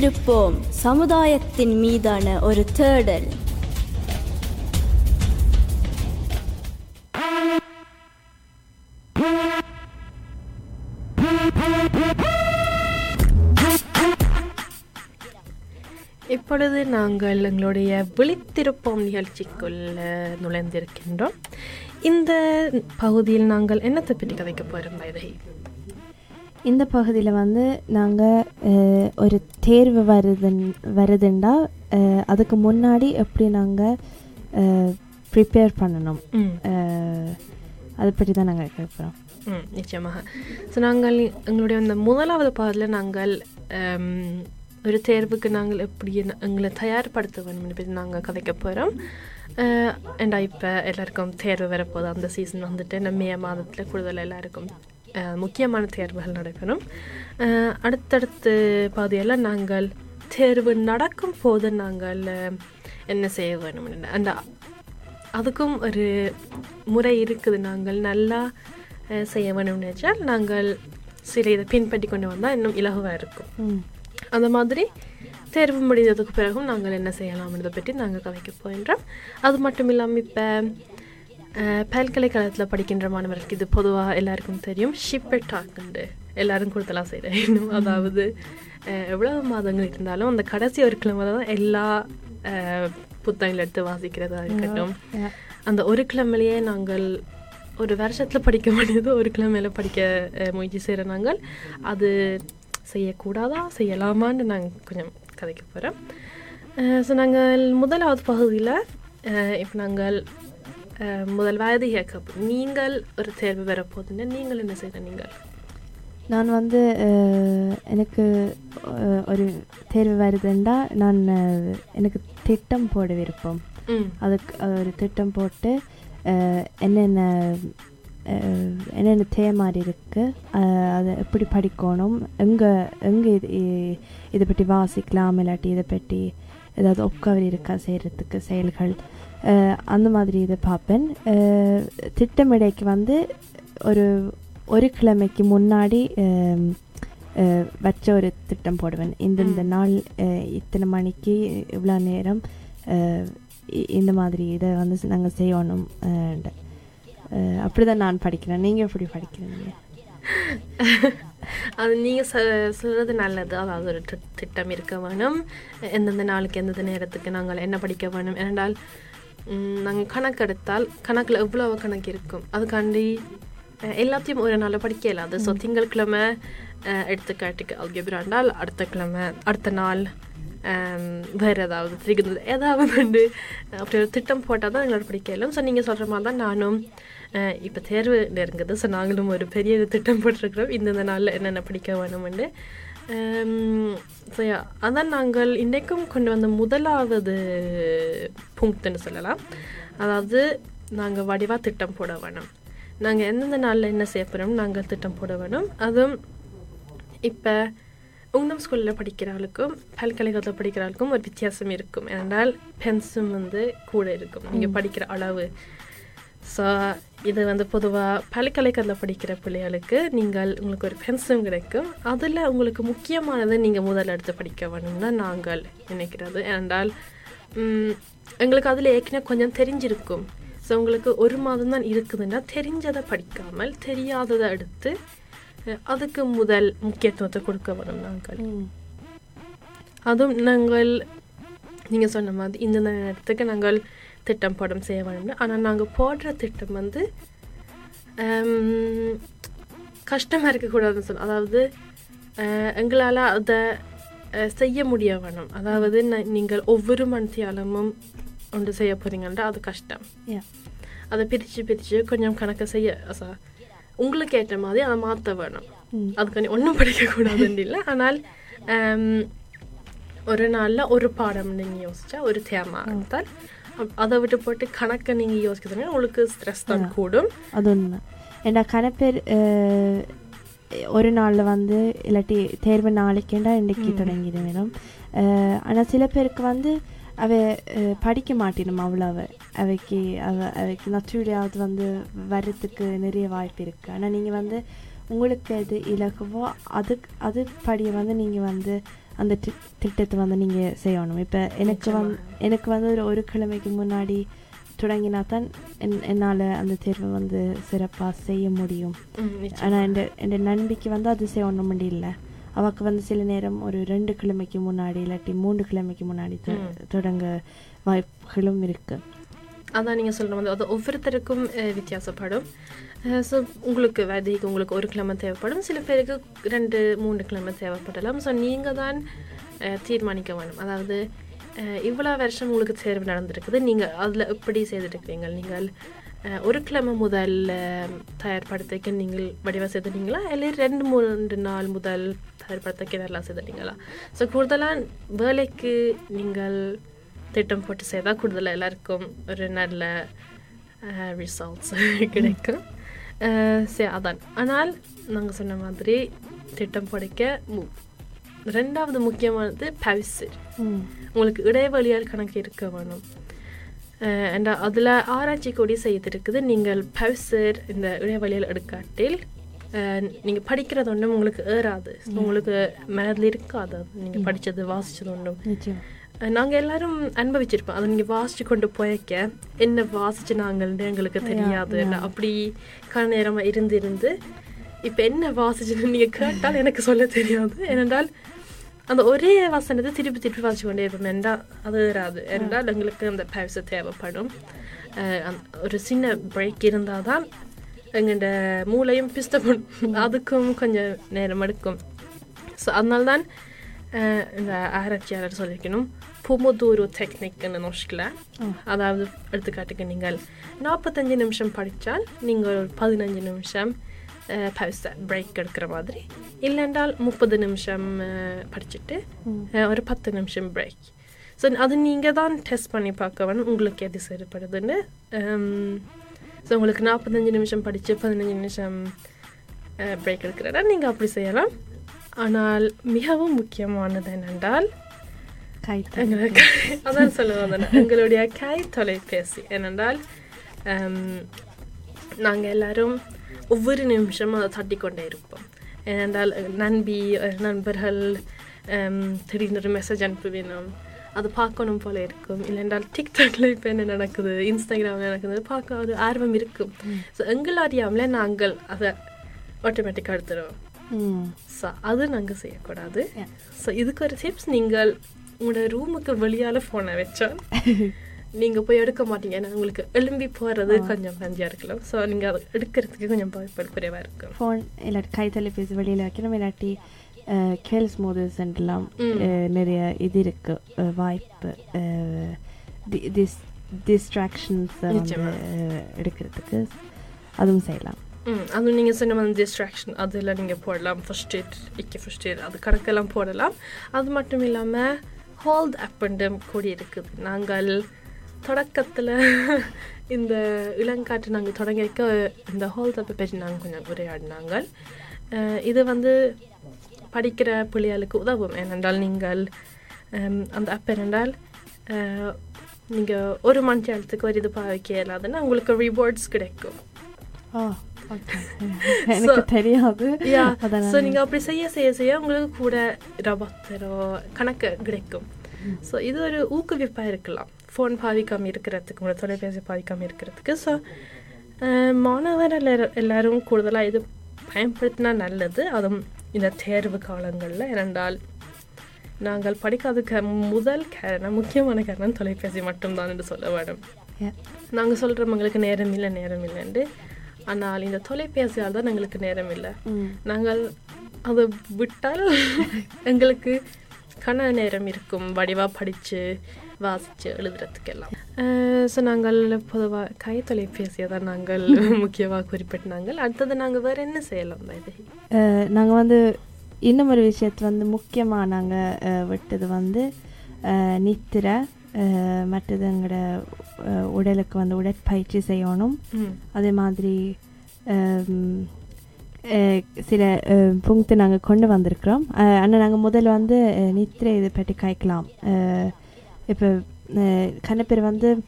வைத்திருப்போம் சமுதாயத்தின் மீதான ஒரு தேடல். இப்பொழுது நாங்கள் எங்களுடைய விழித்திருப்போம் நிகழ்ச்சிக்குள் நுழைந்திருக்கின்றோம். இந்த பகுதியில் நாங்கள் என்னத்தை பற்றி கதைக்க போகிறோம் வயதை இந்த பகுதியில் வந்து நாங்கள் ஒரு தேர்வு வருதுன் வருதுண்டா அதுக்கு முன்னாடி எப்படி நாங்கள் ப்ரிப்பேர் பண்ணணும். அதை பற்றி தான் நாங்கள் கேட்குறோம் ம் நிச்சயமாக. ஸோ நாங்கள் எங்களுடைய அந்த முதலாவது பாடலில் நாங்கள் ஒரு தேர்வுக்கு நாங்கள் எப்படி எங்களை தயார்படுத்த வேணும்னு பற்றி நாங்கள் கதைக்க போகிறோம் ஏண்டா இப்போ எல்லாருக்கும் தேர்வு வரப்போகுது? அந்த சீசன் வந்துட்டு இந்த மே மாதத்தில் கூடுதல் எல்லாருக்கும் முக்கியமான தேர்வுகள் நடைபெறும் அடுத்தடுத்து பாதையெல்லாம் நாங்கள் தேர்வு நடக்கும் போது நாங்கள் என்ன செய்ய வேணும் அந்த அதுக்கும் ஒரு முறை இருக்குது. நாங்கள் நல்லா செய்ய வேணும்னு நினைச்சால் நாங்கள் சில இதை பின்பற்றி கொண்டு வந்தால் இன்னும் இலகுவாக இருக்கும். அந்த மாதிரி தேர்வு முடிந்ததுக்கு பிறகும் நாங்கள் என்ன செய்யலாம்ன்றதை பற்றி நாங்கள் கதைக்க போகின்றோம். அது மட்டும் இல்லாமல் இப்போ பல்கலைக்கழகத்தில் படிக்கின்ற மாணவர்களுக்கு இது பொதுவாக எல்லாருக்கும் தெரியும் ஷிப்பர் டாக்குண்டு எல்லாரும் கொடுத்தலாம் செய்கிறேன் இன்னும் அதாவது அஹ், எவ்வளவு மாதங்கள் இருந்தாலும் அந்த கடைசி ஒரு கிழமை தான் எல்லா புத்தகங்கள் எடுத்து வாசிக்கிறதா இருக்கட்டும். அந்த ஒரு கிழமையிலேயே நாங்கள் ஒரு வருஷத்தில் படிக்க வேண்டியது ஒரு கிழமையில படிக்க முயற்சி செய்கிற நாங்கள் அது செய்யக்கூடாதா செய்யலாமான்னு நாங்கள் கொஞ்சம் கதைக்க போகிறோம் ஸோ நாங்கள் முதலாவது பகுதியில் இப்போ நாங்கள் முதல் வயது கேட்க நீங்கள் ஒரு தேர்வு வரப்போகுதுன்னா நீங்கள் என்ன செய்கிற நீங்கள்? நான் வந்து எனக்கு ஒரு தேர்வு வருதுண்டா நான் எனக்கு திட்டம் போட விருப்பம் அதுக்கு அது ஒரு திட்டம் போட்டு என்னென்ன என்னென்ன தேமாரி இருக்குது அதை எப்படி படிக்கணும் எங்கே எங்கே இது இதை பற்றி வாசிக்கலாம் இல்லாட்டி இதை பற்றி ஏதாவது ஒப்கவர் இருக்கா செய்கிறதுக்கு செயல்கள். அந்த மாதிரி இதை பார்ப்பேன். திட்டமிடைக்கு வந்து ஒரு ஒரு கிழமைக்கு முன்னாடி வச்ச ஒரு திட்டம் போடுவேன். இந்தந்த நாள் இத்தனை மணிக்கு இவ்வளோ நேரம் இந்த மாதிரி இதை வந்து நாங்கள் செய்யணும் அப்படி தான் நான் படிக்கிறேன். நீங்கள் எப்படி படிக்கிறீங்க? அது நீங்கள் சொ சொல்கிறது நல்லது. அதாவது ஒரு திட்டம் இருக்க வேணும். எந்தெந்த நாளுக்கு எந்தெந்த நேரத்துக்கு நாங்கள் என்ன படிக்க வேணும்? ஏனென்றால் நாங்கள் கணக்கெடுத்தால் கணக்கில் எவ்வளவு கணக்கு இருக்கும்? அதுக்காண்டி எல்லாத்தையும் ஒரு நாளில் படிக்க இயலாது. ஸோ திங்கட்கிழமை எடுத்துக்காட்டுக்கு அல்கெபிராண்டால் அடுத்த கிழமை அடுத்த நாள் வேறு ஏதாவது திரிகுது ஏதாவது உண்டு அப்படி ஒரு திட்டம் போட்டால் தான் எங்களால் படிக்க இயலும். ஸோ நீங்கள் சொல்கிற மாதிரி தான் நானும் இப்போ தேர்வு நெருங்குது. ஸோ நாங்களும் ஒரு பெரிய திட்டம் போட்டிருக்கிறோம். இந்தந்த நாளில் என்னென்ன படிக்க வேணும்னு. ஸோ அதான் நாங்கள் இன்றைக்கும் கொண்டு வந்த முதலாவது புங்க்ட்னு சொல்லலாம். அதாவது நாங்கள் வடிவாக திட்டம் போட வேணும். நாங்கள் எந்தெந்த நாளில் என்ன செய்ய போகிறோம் நாங்கள் திட்டம் போட வேணும். அதுவும் இப்போ உங்கம் ஸ்கூலில் படிக்கிறவளுக்கும் பல்கலைக்கழகத்தில் படிக்கிறவளுக்கும் ஒரு வித்தியாசம் இருக்கும். ஏனென்றால் பென்சும் வந்து கூட இருக்கும். நீங்கள் படிக்கிற அளவு. ஸோ இது வந்து பொதுவாக பல்கலைக்கழகத்தில் படிக்கிற பிள்ளைகளுக்கு நீங்கள் உங்களுக்கு ஒரு பென்சும் கிடைக்கும். அதில் உங்களுக்கு முக்கியமானது நீங்கள் முதல் எடுத்து படிக்க வேணும்னு நாங்கள் நினைக்கிறது. ஏனென்றால் எங்களுக்கு அதில் ஏற்கனவே கொஞ்சம் தெரிஞ்சிருக்கும். ஸோ உங்களுக்கு ஒரு மாதம் தான் இருக்குதுன்னா தெரிஞ்சதை படிக்காமல் தெரியாததை எடுத்து அதுக்கு முதல் முக்கியத்துவத்தை கொடுக்க வேணும் நாங்கள். அதுவும் நாங்கள் நீங்கள் சொன்ன மாதிரி இந்த நேரத்துக்கு நாங்கள் திட்டம் போடும் செய்ய வேணும்னு. ஆனால் நாங்கள் போடுற திட்டம் வந்து ஹம், கஷ்டமா இருக்கக்கூடாதுன்னு சொல்ல அதாவது எங்களால் அதை செய்ய முடிய வேணும். அதாவது நீங்கள் ஒவ்வொரு மணித்தியாலமும் ஒன்று செய்ய போறீங்கன்னா அது கஷ்டம். அதை பிரித்து பிரித்து கொஞ்சம் கணக்கு செய்ய அசா உங்களுக்கு ஏற்ற மாதிரி அதை மாற்ற வேணும். அதுக்கு ஒன்றும் படிக்கக்கூடாதுன்னு இல்லை. ஆனால் ஒரு நாள்ல ஒரு பாடம் நீங்க யோசிச்சா ஒரு தேமா எடுத்தால் அதை விட்டு போட்டு கணக்கை நீங்க யோசிக்கிறதுனா உங்களுக்கு ஸ்ட்ரெஸ் தான் கூடும். அது உண்மை. ஏண்டா கணப்பேர் ஒரு நாளில் வந்து இல்லாட்டி தேர்வு நாளைக்கேண்டா இன்றைக்கு தொடங்கிடும் வேணும் ஆனால் சில பேருக்கு வந்து அவ படிக்க மாட்டினும் அவ்வளவு. அவைக்கு அவ அவைக்கு நச்சுடையாவது வந்து வர்றதுக்கு நிறைய வாய்ப்பு இருக்குது ஆனால் நீங்கள் வந்து உங்களுக்கு எது இலகுவோ அதுக்கு அது படியை வந்து நீங்கள் வந்து அந்த திட்டத்தை வந்து நீங்கள் செய்யணும். இப்போ எனக்கு வந்து எனக்கு வந்து ஒரு ஒரு கிழமைக்கு முன்னாடி தொடங்கினா தான் என் என்னால் அந்த தேர்வை வந்து சிறப்பாக செய்ய முடியும். ஆனால் என் என் நண்பிக்கு வந்து அது செய்யணும் முடியல அவக்கு வந்து சில நேரம் ஒரு ரெண்டு கிழமைக்கு முன்னாடி இல்லாட்டி மூன்று கிழமைக்கு முன்னாடி தொடங்க வாய்ப்புகளும் இருக்கு. அதான் நீங்கள் சொல்கிற மாதிரி. அது ஒவ்வொருத்தருக்கும் வித்தியாசப்படும். ஸோ உங்களுக்கு வயதுக்கு உங்களுக்கு ஒரு கிழமை தேவைப்படும். சில பேருக்கு ரெண்டு மூணு கிழமை தேவைப்படலாம். ஸோ நீங்கள் தான் தீர்மானிக்க வேணும். அதாவது இவ்வளோ வருஷம் உங்களுக்கு தேர்வு நடந்திருக்குது. நீங்கள் அதில் எப்படி செய்திருக்கிறீங்க நீங்கள் ஒரு கிழமை முதல் தயார்படுத்திக்க நீங்கள் வடிவாக செய்துட்டீங்களா இல்லை ரெண்டு மூன்று நாள் முதல் தயார்படுத்திக்க நல்லா செய்துட்டீங்களா ஸோ கூடுதலாக வேலைக்கு நீங்கள் திட்டம் போட்டு செய்தால் கூடுதலாக எல்லாருக்கும் ஒரு நல்ல ரிசல்ட்ஸ் கிடைக்கும். சரி அதான். ஆனால் நாங்கள் சொன்ன மாதிரி திட்டம் படிக்க மு- ரெண்டாவது முக்கியமானது பவிசர் ம். உங்களுக்கு இடைவெளியால் கணக்கு இருக்க வேணும். அண்ட் அதில் ஆராய்ச்சி கூடி செய்திருக்குது. நீங்கள் பவிசர் இந்த இடைவெளியில் எடுக்காட்டில் நீங்கள் படிக்கிறது ஒன்றும் உங்களுக்கு ஏறாது. உங்களுக்கு மனதில் இருக்காது. நீங்கள் படித்தது வாசித்தது ஒன்றும். நாங்கள் எல்லாரும் அனுபவிச்சிருப்போம். அதை நீங்கள் வாசிச்சு கொண்டு போய்க்க. என்ன வாசிச்சு நாங்கள்னு எங்களுக்கு தெரியாது அப்படி கால நேரமாக இருந்து இருந்து இப்போ என்ன வாசிச்சுன்னு நீங்கள் கேட்டால் எனக்கு சொல்ல தெரியாது. ஏனென்றால் அந்த ஒரே வசனத்தை திருப்பி திருப்பி வாசிச்சு கொண்டே இருப்போம். என்றால் அது வராது. என்றால் எங்களுக்கு அந்த பரிசு தேவைப்படும். ஒரு சின்ன பிரேக் இருந்தால் தான் எங்கள்ட மூளையும் பிஸ்தப்படும் அதுக்கும் கொஞ்சம் நேரம் எடுக்கும். ஸோ அதனால தான் அஹ், இந்த ஆராய்ச்சியாளர் சொல்லியிருக்கணும் பொமோதோரோ டெக்னிக்னு நோஷ்கில் அதாவது எடுத்துக்காட்டுக்கு நீங்கள் நாற்பத்தஞ்சு நிமிஷம் படித்தால் நீங்கள் ஒரு பதினஞ்சு நிமிஷம் பவுச பிரேக் எடுக்கிற மாதிரி இல்லைன்றால் முப்பது நிமிஷம் படிச்சுட்டு ஒரு பத்து நிமிஷம் பிரேக் ஸோ அது நீங்கள் தான் டெஸ்ட் பண்ணி பார்க்க வேணும் உங்களுக்கு எது சரிப்படுதுன்னு ஸோ உங்களுக்கு நாற்பத்தஞ்சு நிமிஷம் படித்து பதினஞ்சு நிமிஷம் பிரேக் எடுக்கிறதா நீங்கள் அப்படி செய்யலாம் ஆனால் மிகவும் முக்கியமானது என்னென்றால் அதான் சொல்ல வந்தேன் எங்களுடைய கை தொலைபேசி ஏனென்றால் நாங்கள் எல்லாரும் ஒவ்வொரு நிமிஷமும் அதை தட்டி கொண்டே இருப்போம். ஏனென்றால் நண்பி நண்பர்கள் திடீர்னு ஒரு மெசேஜ் அனுப்ப வேணும் அது பார்க்கணும் போல இருக்கும். இல்லைன்றால் டிக்டாக்ல இப்போ என்ன நடக்குது? இன்ஸ்டாகிராமில் நடக்குது? பார்க்க ஒரு ஆர்வம் இருக்கும். ஸோ எங்கள் அறியாமலே நாங்கள் அதை ஆட்டோமேட்டிக்காக எடுத்துடுவோம் ஸோ அது நாங்கள் செய்யக்கூடாது. ஸோ இதுக்கு ஒரு டிப்ஸ் நீங்கள் உங்களோட ரூமுக்கு வெளியால் ஃபோனை வச்சால் நீங்கள் போய் எடுக்க மாட்டீங்க. ஏன்னா உங்களுக்கு எலும்பி போகிறது கொஞ்சம் பஞ்சியாக இருக்கலாம். ஸோ நீங்கள் அதை எடுக்கிறதுக்கு கொஞ்சம் வாய்ப்பு குறைவாக இருக்கும். ஃபோன் இல்லாட்டி கை தொலைபேசி வெளியில் வைக்கணும். இல்லாட்டி கேல்ஸ் மோதல்ஸ்லாம் நிறைய இது இருக்கு. வாய்ப்பு டிஸ் டிஸ்ட்ராக்ஷன்ஸ் எடுக்கிறதுக்கு அதுவும் செய்யலாம். ம் அதுவும் நீங்கள் சொன்ன மாதிரி டிஸ்ட்ராக்ஷன் அதில் நீங்கள் போடலாம் ஃபர்ஸ்ட் இயர் இக்கி ஃபர்ஸ்ட் இயர் அது கணக்கெல்லாம் போடலாம் அது மட்டும் இல்லாமல் ஹால் அப்பண்டம் கூடி இருக்குது நாங்கள் தொடக்கத்தில் இந்த இளங்காற்று நாங்கள் தொடங்கி வைக்க இந்த ஹால் தப்பை பற்றி நாங்கள் கொஞ்சம் உரையாடினாங்க இது வந்து படிக்கிற பிள்ளைகளுக்கு உதவும் ஏனென்றால் நீங்கள் அந்த அப் என்னென்றால் நீங்கள் ஒரு மணி நேரத்துக்கு ஒரு இது பாவிக்க இல்லாதுன்னா உங்களுக்கு ரிவார்ட்ஸ் கிடைக்கும் ஆ எனக்கு தெரியாது ஸோ நீங்கள் அப்படி செய்ய செய்ய செய்ய உங்களுக்கு கூட ரபத்தரோ கணக்கு கிடைக்கும் ஸோ இது ஒரு ஊக்குவிப்பாக இருக்கலாம் ஃபோன் பாவிக்காமல் இருக்கிறதுக்கு உங்களோட தொலைபேசி பாவிக்காமல் இருக்கிறதுக்கு ஸோ மாணவர் எல்லாரும் கூடுதலாக இது பயன்படுத்தினா நல்லது அதுவும் இந்த தேர்வு காலங்களில் இரண்டால் நாங்கள் படிக்காததுக்கு முதல் காரணம் முக்கியமான காரணம் தொலைபேசி மட்டும்தான் என்று சொல்ல வேண்டும். நாங்கள் சொல்கிறவங்களுக்கு நேரம் இல்லை நேரம் இல்லைண்டு ஆனால் இந்த தொலைபேசியால் தான் எங்களுக்கு நேரம் இல்லை நாங்கள் அதை விட்டால் எங்களுக்கு கன நேரம் இருக்கும் வடிவாக படித்து வாசித்து எழுதுறதுக்கெல்லாம். ஸோ நாங்கள் பொதுவாக கை தொலைபேசியை தான் நாங்கள் முக்கியமாக குறிப்பிட்டாங்க அடுத்தது நாங்கள் வேறு என்ன செய்யலாம் இது நாங்கள் வந்து இன்னும் ஒரு விஷயத்து வந்து முக்கியமாக நாங்கள் விட்டது வந்து நித்திரை மற்றது எங்களோட உடலுக்கு வந்து உடற்பயிற்சி செய்யணும் அதே மாதிரி சில புங்கு நாங்கள் கொண்டு வந்திருக்கிறோம் ஆனால் நாங்கள் முதல்ல வந்து நித்திரை இதை பற்றி காய்க்கலாம் இப்போ கண்ண பேர் வந்து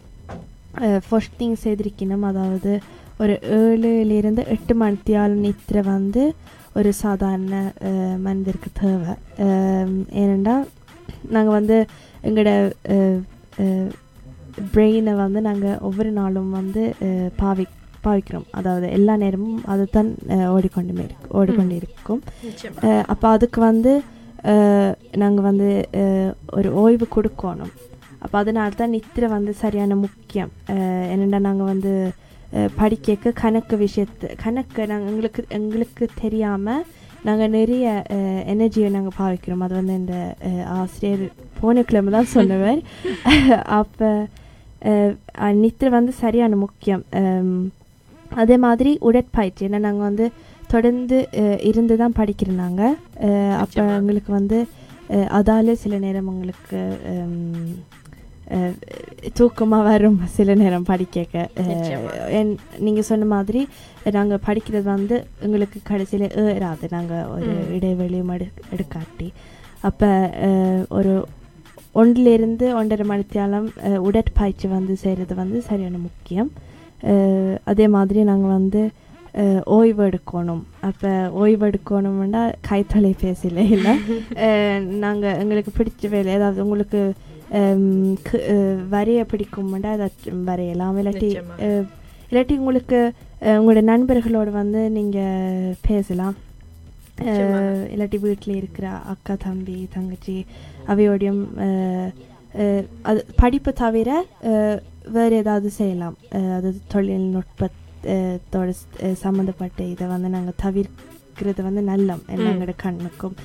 ஃபர்ஸ்ட் திங் செய்திருக்கணும் அதாவது ஒரு ஏழுலேருந்து எட்டு மணித்தியால் நித்திரை வந்து ஒரு சாதாரண மனிதருக்கு தேவை ஏனென்றால் நாங்கள் வந்து எங்களோட பிரெயினை வந்து நாங்கள் ஒவ்வொரு நாளும் வந்து பாவி பாவிக்கிறோம். அதாவது எல்லா நேரமும் ஓடிக்கொண்டுமே இருக்கு ஓடிக்கொண்டு இருக்கும். அப்போ அதுக்கு வந்து நாங்கள் வந்து ஒரு ஓய்வு கொடுக்கணும். அப்போ அதனால தான் நித்திரை வந்து சரியான முக்கியம். என்னென்னா நாங்கள் வந்து படிக்க கணக்கு விஷயத்து கணக்கு நாங்கள் எங்களுக்கு எங்களுக்கு தெரியாமல் நாங்கள் நிறைய எனர்ஜியை நாங்கள் பாவிக்கிறோம். அது வந்து இந்த ஆசிரியர் போன கிழமை தான் சொன்னவர் அப்போ நித்திரை வந்து சரியான முக்கியம். அதே மாதிரி உடற்பயிற்சி. ஏன்னா நாங்கள் வந்து தொடர்ந்து இருந்து தான் படிக்கிறோம் நாங்கள் அப்போ. எங்களுக்கு வந்து அதால சில நேரம் உங்களுக்கு தூக்கமாக வரும் சில நேரம் படிக்க நிச்சயமா. நீங்கள் சொன்ன மாதிரி நாங்கள் படிக்கிறது வந்து எங்களுக்கு கடைசியில் ஏறாது. நாங்கள் ஒரு ம். இடைவெளியும் எடு எடுக்காட்டி. அப்போ ஒரு ஒன்றிலிருந்து ஒன்றரை மணித்தியாலம் உடற்பயிற்சி வந்து செய்கிறது வந்து சரியான முக்கியம். அதே மாதிரி நாங்கள் வந்து ஓய்வு எடுக்கணும். அப்போ ஓய்வு எடுக்கணும்னா கைத்தொலைபேசியில் இல்லை. நாங்கள் எங்களுக்கு பிடிச்ச வேலை ஏதாவது உங்களுக்கு வரைய பிடிக்கும்னா ஏதாச்சும் வரையலாம் இல்லாட்டி இல்லாட்டி உங்களுக்கு உங்களோட நண்பர்களோட வந்து நீங்கள் பேசலாம் இல்லாட்டி வீட்டில் இருக்கிற அக்கா தம்பி தங்கச்சி அவையோடையும் அது படிப்பு தவிர வேறு ஏதாவது செய்யலாம் அது தொழில்நுட்பத்தோட சம்மந்தப்பட்ட இதை வந்து நாங்கள் தவிர்க்கிறது வந்து நல்லம். எங்களோட கண்ணுக்கும்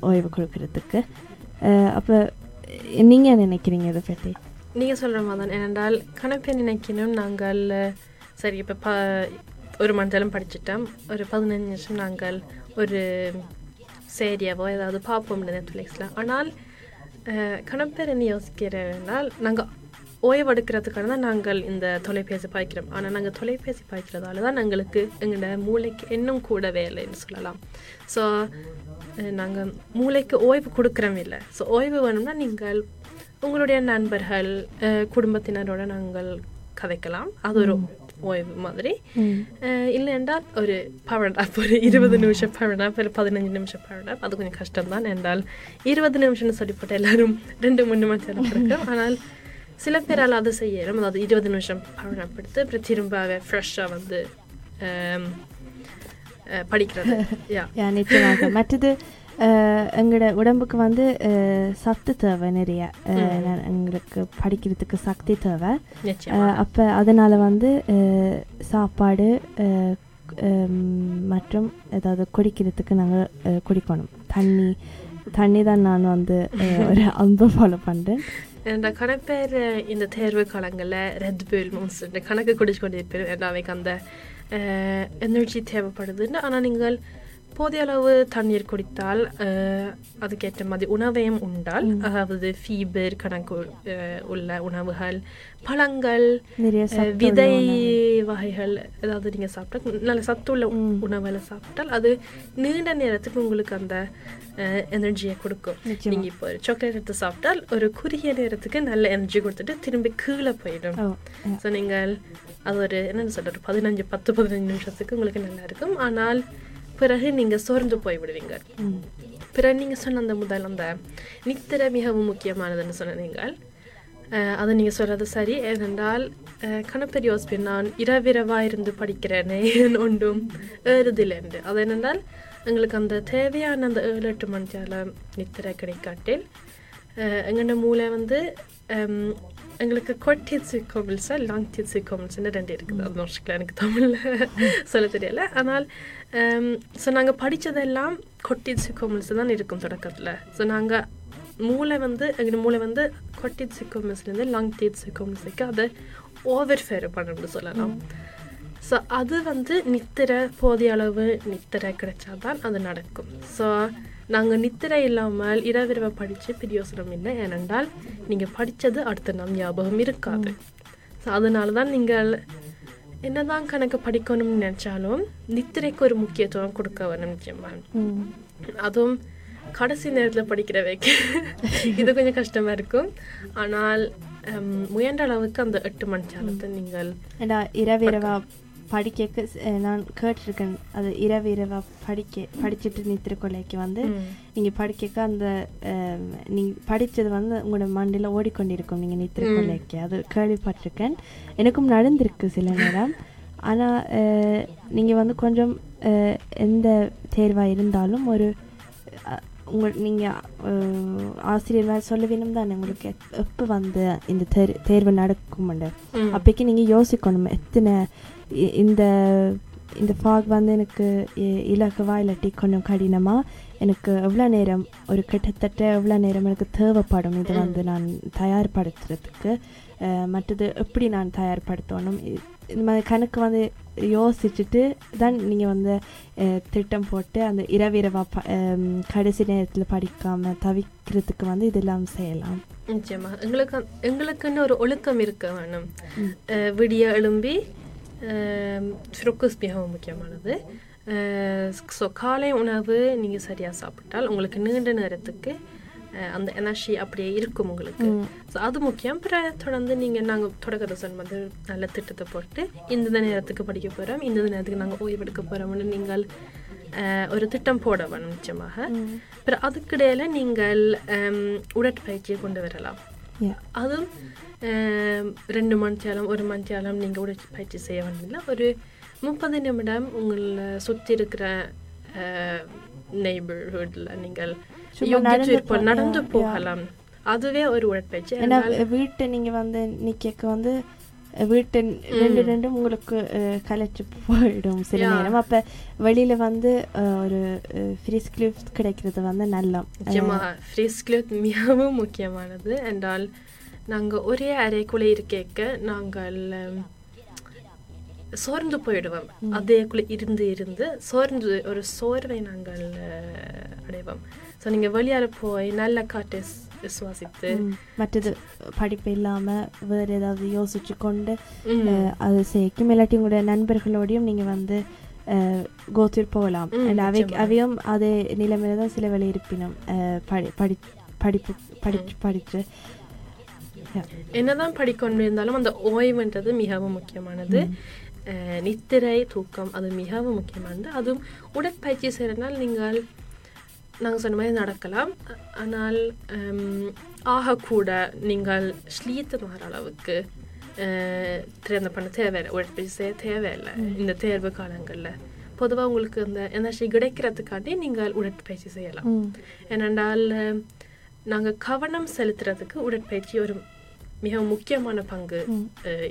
ஓய்வு கொடுக்கறதுக்கு அப்போ நீங்கள் நினைக்கிறீங்க இதை பற்றி நீங்க சொல்ற மாதிரி தான் ஏனென்றால் கணப்பை நினைக்கணும் நாங்கள் சரி இப்போ ப ஒரு மண்டலம் படிச்சிட்டோம். ஒரு பதினஞ்சு நிமிஷம் நாங்கள் ஒரு சேரியாவோ ஏதாவது பார்ப்போம் நெட்ஃப்ளிக்ஸில். ஆனால் கணப்பேர் என்ன யோசிக்கிறேன்னால் நாங்கள் ஓய்வெடுக்கிறதுக்கான தான் நாங்கள் இந்த தொலைபேசி பாய்க்கிறோம். ஆனால் நாங்கள் தொலைபேசி பாய்க்கிறதால தான் எங்களுக்கு எங்களோட மூளைக்கு இன்னும் கூட வேலைன்னு சொல்லலாம். ஸோ நாங்கள் மூளைக்கு ஓய்வு கொடுக்குறோம் இல்லை ஸோ ஓய்வு வேணும்னா நீங்கள் உங்களுடைய நண்பர்கள் குடும்பத்தினரோட நாங்கள் கதைக்கலாம். அது ஒரு ஓய்வு மாதிரி. இல்லை என்றால் ஒரு பவர் நாப் ஒரு இருபது நிமிஷம் பவர் நாப் ஒரு பதினஞ்சு நிமிஷம் பவர் நாப் அது கொஞ்சம் கஷ்டம்தான் என்றால் இருபது நிமிஷம்னு சொல்லிப்போட்டு எல்லாரும் ரெண்டு மூணு மணி நேரம் இருக்கும் ஆனால் சில பேரால் அது செய்யணும் அதாவது இருபது நிமிஷம் பவர் நாப் எடுத்து அப்புறம் திரும்ப ஃப்ரெஷ்ஷாக வந்து படிக்கிறது. நிச்சயமாக. மற்றது எங்களோட உடம்புக்கு வந்து சத்து தேவை நிறைய. எங்களுக்கு படிக்கிறதுக்கு சக்தி தேவை. அப்போ அதனால் வந்து சாப்பாடு மற்றும் ஏதாவது குடிக்கிறதுக்கு நாங்கள் குடிக்கணும். தண்ணி தண்ணி தான் நான் வந்து ஒரு அன்பு ஃபாலோ பண்ணுறேன் இந்த கணப்பேர் இந்த தேர்வு காலங்களில் ரெட் புல் மோன்ஸ்டர் கணக்கு குடிச்சு கொண்டு இருப்பேன் ஏன்னா அவைக்கு அந்த எனர்ஜி தேவைப்படுதுன்னு ஆனால் நீங்கள் போதிய அளவு தண்ணீர் குடித்தால் அதுக்கேற்ற மாதிரி உணவையும் உண்டால் அதாவது ஃபீபர் கணக்கு உள்ள உணவுகள் பழங்கள் விதை. வகைகள் ஏதாவது நீங்கள் சாப்பிட்டா நல்ல சத்துள்ள ம். உணவுகளை சாப்பிட்டால் அது நீண்ட நேரத்துக்கு உங்களுக்கு அந்த எனர்ஜியை கொடுக்கும் நிச்சயமா. நீங்க இப்போ ஒரு சாக்லேட் எடுத்து சாப்பிட்டால் ஒரு குறுகிய நேரத்துக்கு நல்ல எனர்ஜி கொடுத்துட்டு திரும்பி கீழே போயிடும் ஸோ நீங்கள் அது ஒரு என்னென்னு சொல்கிறது பதினஞ்சு பத்து பதினஞ்சு நிமிஷத்துக்கு உங்களுக்கு நல்லா இருக்கும் ஆனால் பிறகு நீங்கள் சோர்ந்து போய் விடுவீங்க பிறகு நீங்கள் சொன்ன அந்த முதல் அந்த நித்திரை மிகவும் முக்கியமானதுன்னு சொன்ன நீங்கள் சொல்கிறது சரி. ஏனென்றால் அஹ், கணப்பெரிய யோசிப்பேன் நான் இரவிரவாக இருந்து படிக்கிறேனே ஒன்றும் ஏறுதில்லைண்டு அது என்னென்றால் எங்களுக்கு அந்த தேவையான அந்த ஏழு எட்டு மணி நித்திரை கிடைக்காட்டில் அஹ், எங்களோட மூளை வந்து எங்களுக்கு கொட்டியட்சிக்கோமில்ஸா லாங்டியட்சிக்கோமில்ஸ்னு ரெண்டு இருக்குது அது மோஸ்ட்ல எனக்கு தமிழில் சொல்ல தெரியல ஆனால் ஸோ நாங்கள் படித்ததெல்லாம் கொட்டியட்சிக்கோமில்ஸ் தான் இருக்கும் தொடக்கத்தில் ஸோ நாங்கள் மூளை வந்து எங்கள் மூளை வந்து கொட்டியட்சிக்கோமில்ஸ்லேருந்து லாங்டியட்சிக்கோமில்ஸுக்கு அதை ஓவர் ஃபேர் பண்ணணும்னு சொல்லலாம் ஸோ அது வந்து நித்திரை போதிய அளவு நித்திரை கிடைச்சாதான் அது நடக்கும். ஸோ நாங்கள் நித்திரை இல்லாமல் இரவிரவை படித்து பிரியோசனம் இல்லை ஏனென்றால் நீங்கள் படித்தது அடுத்த நாள் ஞாபகம் இருக்காது. ஸோ அதனால தான் நீங்கள் என்னதான் கணக்கு படிக்கணும்னு நினச்சாலும் நித்திரைக்கு ஒரு முக்கியத்துவம் கொடுக்க வேணும் நிச்சயமா. அதுவும் கடைசி நேரத்தில் படிக்கிற வைக்க இது கொஞ்சம் கஷ்டமாக இருக்கும். ஆனால் முயன்ற அளவுக்கு அந்த எட்டு மணி நேரத்தை நீங்கள் இரவிரவா படிக்க நான் கேட்டிருக்கேன். அது இரவு இரவா படிக்க படிச்சுட்டு நித்திர கொலைக்கு வந்து நீங்கள் படிக்க அந்த அஹ், நீங்க படிச்சது வந்து உங்களோட மண்டையில் ஓடிக்கொண்டிருக்கும். நீங்கள் நித்திர கொலைக்கு அது கேள்விப்பட்டிருக்கேன். எனக்கும் நடந்திருக்கு சில நேரம். ஆனால் நீங்கள் வந்து கொஞ்சம் எந்த தேர்வாக இருந்தாலும் ஒரு உங்கள் நீங்கள் ஆசிரியர் மாதிரி சொல்ல வேணும் தானே உங்களுக்கு? எப்போ வந்து இந்த தேர் தேர்வு நடக்கும்ண்டு. அப்போக்கி நீங்கள் யோசிக்கணும். எத்தனை இந்த இந்த ஃபாக் வந்து எனக்கு இலகுவா இல்லாட்டி கொஞ்சம் கடினமா எனக்கு எவ்வளோ நேரம் ஒரு கிட்டத்தட்ட எவ்வளோ நேரம் எனக்கு தேவைப்படும்? இது வந்து நான் தயார்படுத்துறதுக்கு மற்றது எப்படி நான் தயார்படுத்தணும்? இந்த மாதிரி கணக்கு வந்து யோசிச்சுட்டு தான் நீங்கள் வந்து திட்டம் போட்டு அந்த இரவிரவா ப கடைசி நேரத்தில் படிக்காமல் தவிக்கிறதுக்கு வந்து இதெல்லாம் செய்யலாம். நிச்சயமா. எங்களுக்கு எங்களுக்குன்னு ஒரு ஒழுக்கம் இருக்க வேணும். விடிய எழும்பி ஃப்ரொக்கஸ் மிகவும் முக்கியமானது ஸோ காலை உணவு நீங்கள் சரியாக சாப்பிட்டால் உங்களுக்கு நீண்ட நேரத்துக்கு அந்த எனர்ஜி அப்படியே இருக்கும் உங்களுக்கு ஸோ அது முக்கியம் பிறகு தொடர்ந்து நீங்கள் நாங்கள் தொடக்கத்தை சொன்ன வந்து நல்ல திட்டத்தை போட்டு இந்த நேரத்துக்கு படிக்க போகிறோம் இந்த நேரத்துக்கு நாங்கள் ஓய்வெடுக்க போகிறோம்னு நீங்கள் ஒரு திட்டம் போட வேணும் நிச்சயமாக பிறகு அதுக்கிடையில் நீங்கள் உடற்பயிற்சியை கொண்டு வரலாம் ஆம், ரெண்டு மணித்தியாலம் ஒரு மணித்தியாலம் நீங்கள் உடற்பயிற்சி செய்ய வேண்டியதில்லை ஒரு முப்பது நிமிடம் உங்களை சுற்றி இருக்கிற நெய்பர்ஹுட்டில் நீங்கள் நடந்து போகலாம் அதுவே ஒரு உடற்பயிற்சி ஏன்னா வீட்டை நீங்க வந்து நிக்க வந்து வீட்டு ரெண்டு ரெண்டும் உங்களுக்கு கலைச்சு போயிடும் சில. நேரம். அப்ப வெளியில வந்து ஒரு ஃப்ரீஸ் கிளிஃப்ட் கிடைக்கிறது வந்து நல்லா நிச்சயமாக ஃப்ரீஸ்கில் மிகவும் முக்கியமானது. என்றால் நாங்கள் ஒரே அறைக்குள்ளே இருக்கேக்க நாங்கள் சோர்ந்து போயிடுவோம். அதேக்குள்ளே இருந்து இருந்து சோர்ந்து ஒரு சோர்வை நாங்கள் அடைவோம். ஸோ நீங்கள் வெளியால் போய் நல்ல காற்றை சுவாசித்து மற்றது படிப்பு இல்லாம வேற ஏதாவது யோசிச்சு கொண்டு அது செய்யும் இல்லாட்டி உங்களோட நண்பர்களோடையும் நீங்க வந்து கோத்தூர் போகலாம். அவை. அவையும் அதே நிலைமையில தான் சில வேலை இருப்பினும் படி படி படிப்பு படிச்சு Yeah. என்னதான் படிக்கொண்டு இருந்தாலும் அந்த ஓய்வுன்றது மிகவும் முக்கியமானது. நித்திரை தூக்கம் அது மிகவும் முக்கியமானது. அதுவும் உடற்பயிற்சி செய்கிறனால் நீங்கள் நாங்கள் சொன்ன மாதிரி நடக்கலாம். ஆனால் ஆகக்கூட நீங்கள் ஸ்லீத்து மாற அளவுக்கு ட்ரெயின் பண்ண தேவையில்லை உடற்பயிற்சி செய்ய தேவையில்லை இந்த தேர்வு காலங்களில். பொதுவாக உங்களுக்கு அந்த எனர்ஜி கிடைக்கிறதுக்காண்டி நீங்கள் உடற்பயிற்சி செய்யலாம். ஏனென்றால் நாங்கள் கவனம் செலுத்துறதுக்கு உடற்பயிற்சி ஒரு மிக முக்கியமான பங்கு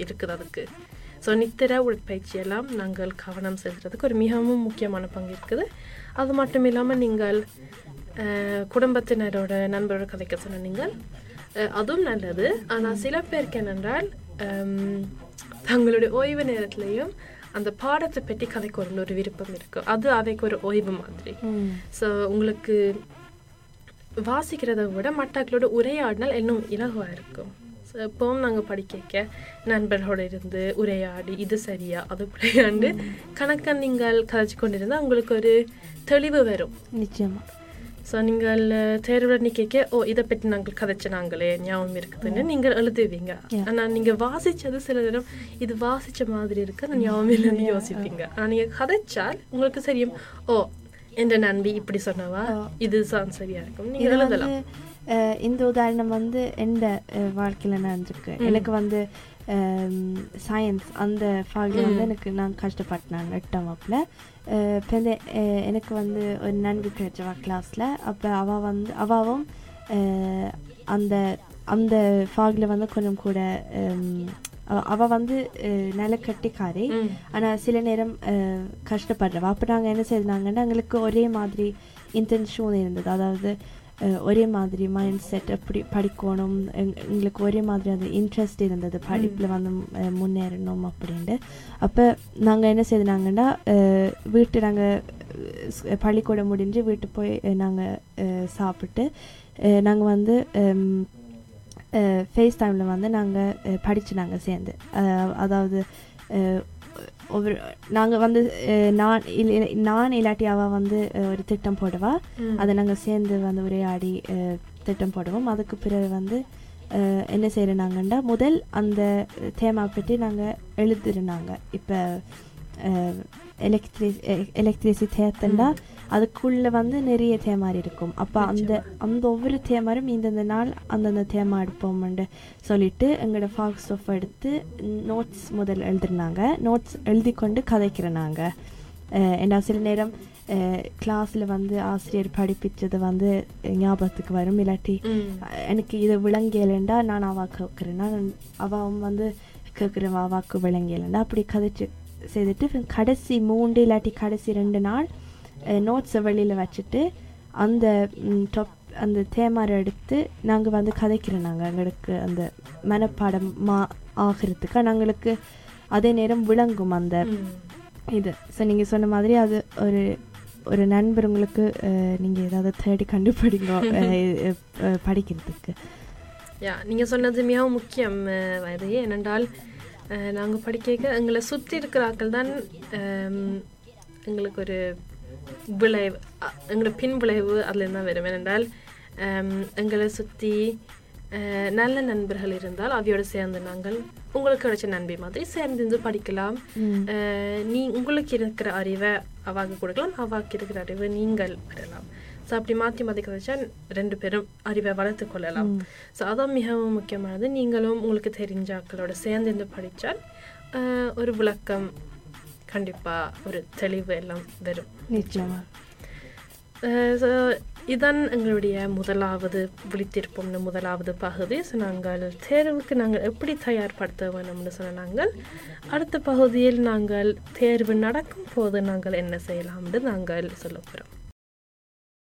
இருக்குது அதுக்கு. ஸோ நித்திர உடற்பயிற்சி எல்லாம் நாங்கள் கவனம் செலுத்துறதுக்கு ஒரு மிகவும் முக்கியமான பங்கு இருக்குது. அது மட்டும் இல்லாமல் நீங்கள் குடும்பத்தினரோட நண்பரோட கதைக்க சொன்ன நீங்கள் அஹ், அதுவும் நல்லது. ஆனால் சில பேருக்கு என்னென்றால் தங்களுடைய ஓய்வு நேரத்திலையும் அந்த பாடத்தை பற்றி கதைக்கு ஒரு விருப்பம் இருக்கும் அது அவைக்கு ஒரு ஓய்வு மாதிரி. ஸோ உங்களுக்கு வாசிக்கிறத விட மற்றவர்களோட உரையாடினால் இன்னும் இலகுவாக இருக்கும். ஸோ எப்பவும் நாங்கள் படிக்க நண்பர்களோட இருந்து உரையாடி இது சரியா அது பிள்ளையாண்டு கணக்க நீங்கள் கதைச்சு கொண்டிருந்தால் உங்களுக்கு ஒரு தெளிவு வரும். நிச்சயமா. ஸோ நீங்கள் தேர்வில் நிற்க ஓ இதை பற்றி நாங்கள் கதைச்ச நாங்களே ஞாபகம் இருக்குதுன்னு நீங்கள் எழுதுவீங்க. ஆனால் நீங்கள் வாசிச்சது சில நேரம் இது வாசிச்ச மாதிரி இருக்கு அந்த ஞாபகம் இல்லைன்னு யோசிப்பீங்க. ஆனால் நீங்கள் கதைச்சால் உங்களுக்கு தெரியும் ஓ என்ற நண்பி இப்படி சொன்னவா? இதுதான் சரியா இருக்கும். இது நீங்கள் எழுதலாம். இந்த உதாரணம் வந்து எந்த வாழ்க்கையில நடந்திருக்கு? எனக்கு வந்து சயின்ஸ் அந்த ஃபாகில் வந்து எனக்கு நான் கஷ்டப்பட்டேன் எட்டாம் வகுப்பில். இப்போ எனக்கு வந்து ஒரு நண்பி கிடைச்சவா கிளாஸில் அப்போ அவள் வந்து அவாவும் அந்த அந்த ஃபாகில் வந்து கொஞ்சம் கூட ஹம், அவ- அவ வந்து நல்ல கட்டிக்காரி. ஆனால் சில நேரம் கஷ்டப்படுறவா. அப்போ நாங்கள் என்ன செய்தாங்கன்னா எங்களுக்கு ஒரே மாதிரி இன்டென்ஷன் இருந்தது. அதாவது ஒரே மாதிரி மைண்ட் செட் எப்படி படிக்கணும் எங்- எங்களுக்கு ஒரே மாதிரி அது இன்ட்ரெஸ்ட் இருந்தது படிப்பில் வந்து முன்னேறணும் அப்படின்ட்டு அப்போ நாங்கள் என்ன செய்தாங்கன்னா வீட்டு நாங்கள் பள்ளிக்கூடம் முடிஞ்சு வீட்டு போய் நாங்கள் சாப்பிட்டு நாங்கள் வந்து ஃபேஸ் டைமில் வந்து நாங்கள் படித்து நாங்கள் சேர்ந்து அதாவது ஒவ்வொரு நாங்கள் வந்து நான் நான் இல்லாட்டி அவள் வந்து ஒரு திட்டம் போடுவா. அதை நாங்கள் சேர்ந்து வந்து உரையாடி திட்டம் போடுவோம். அதுக்கு பிறகு வந்து என்ன செய்யறாங்கன்னா முதல் அந்த தேமா பற்றி நாங்கள் எழுதுறாங்க இப்போ எலக்ட்ரி எலக்ட்ரிசிட்டேத்தண்டா அதுக்குள்ள வந்து நிறைய தேமாரி இருக்கும். அப்போ அந்த அந்த ஒவ்வொரு தேமாரும் இந்தந்த நாள் அந்தந்த தேமா எடுப்போம்னு சொல்லிட்டு எங்களோட ஃபாக்ஸ் ஆஃப் எடுத்து நோட்ஸ் முதல் எழுதுனாங்க. நோட்ஸ் எழுதி கொண்டு கதைக்கிறனாங்க ஏன்னா சில நேரம் கிளாஸில் வந்து ஆசிரியர் படிப்பிச்சது வந்து ஞாபகத்துக்கு வரும். இல்லாட்டி எனக்கு இது விளங்கியலண்டா நான் அவா கேட்குறேன்னா அவன் வந்து கேட்குறவா வாக்கு விளங்கியலண்டா அப்படி கதைச்சு செய்துட்டு கடைசி மூன்று இல்லாட்டி கடைசி ரெண்டு நாள் நோட்ஸை வெளியில் வச்சுட்டு அந்த டாப் அந்த தேமாரை எடுத்து நாங்கள் வந்து கதைக்கிறோம் நாங்கள் எங்களுக்கு அந்த மனப்பாடம் மா ஆகிறதுக்கு நாங்களுக்கு அதே நேரம் விளங்கும் அந்த இது. ஸோ நீங்கள் சொன்ன மாதிரி அது ஒரு ஒரு நண்பர் உங்களுக்கு நீங்கள் ஏதாவது தேடி கண்டுபிடிங்க படிக்கிறதுக்கு. யா நீங்கள் சொன்னது மிகவும் முக்கியம் வயது. ஏனென்றால் நாங்கள் படிக்க எங்களை சுற்றி இருக்கிற ஆட்கள் தான் எங்களுக்கு ஒரு விளைவு எங்களோட பின் விளைவு அதில் தான் வரும். ஏனென்றால் எங்களை சுற்றி நல்ல நண்பர்கள் இருந்தால் அவையோடு சேர்ந்து நாங்கள் உங்களுக்கு கிடைச்ச நண்பி மாதிரி சேர்ந்து படிக்கலாம். நீ உங்களுக்கு இருக்கிற அறிவை அவாக்கு கொடுக்கலாம் அவாக்கு இருக்கிற அறிவை நீங்கள் பெறலாம். ஸோ அப்படி மாற்றி மாற்றி கதைச்சா ரெண்டு பேரும் அறிவை வளர்த்து கொள்ளலாம். ஸோ அதான் மிகவும் முக்கியமானது. நீங்களும் உங்களுக்கு தெரிஞ்ச ஆட்களோட சேர்ந்து படித்தால் ஒரு விளக்கம் கண்டிப்பாக ஒரு தெளிவு எல்லாம் வரும். நிச்சயமா. ஸோ எங்களுடைய முதலாவது விழித்திருப்போம்னு முதலாவது பகுதி. ஸோ நாங்கள் தேர்வுக்கு நாங்கள் எப்படி தயார்படுத்த வேணும்னு சொன்ன நாங்கள் அடுத்த பகுதியில் நாங்கள் தேர்வு நடக்கும் போது நாங்கள் என்ன செய்யலாம்னு நாங்கள் சொல்ல போகிறோம்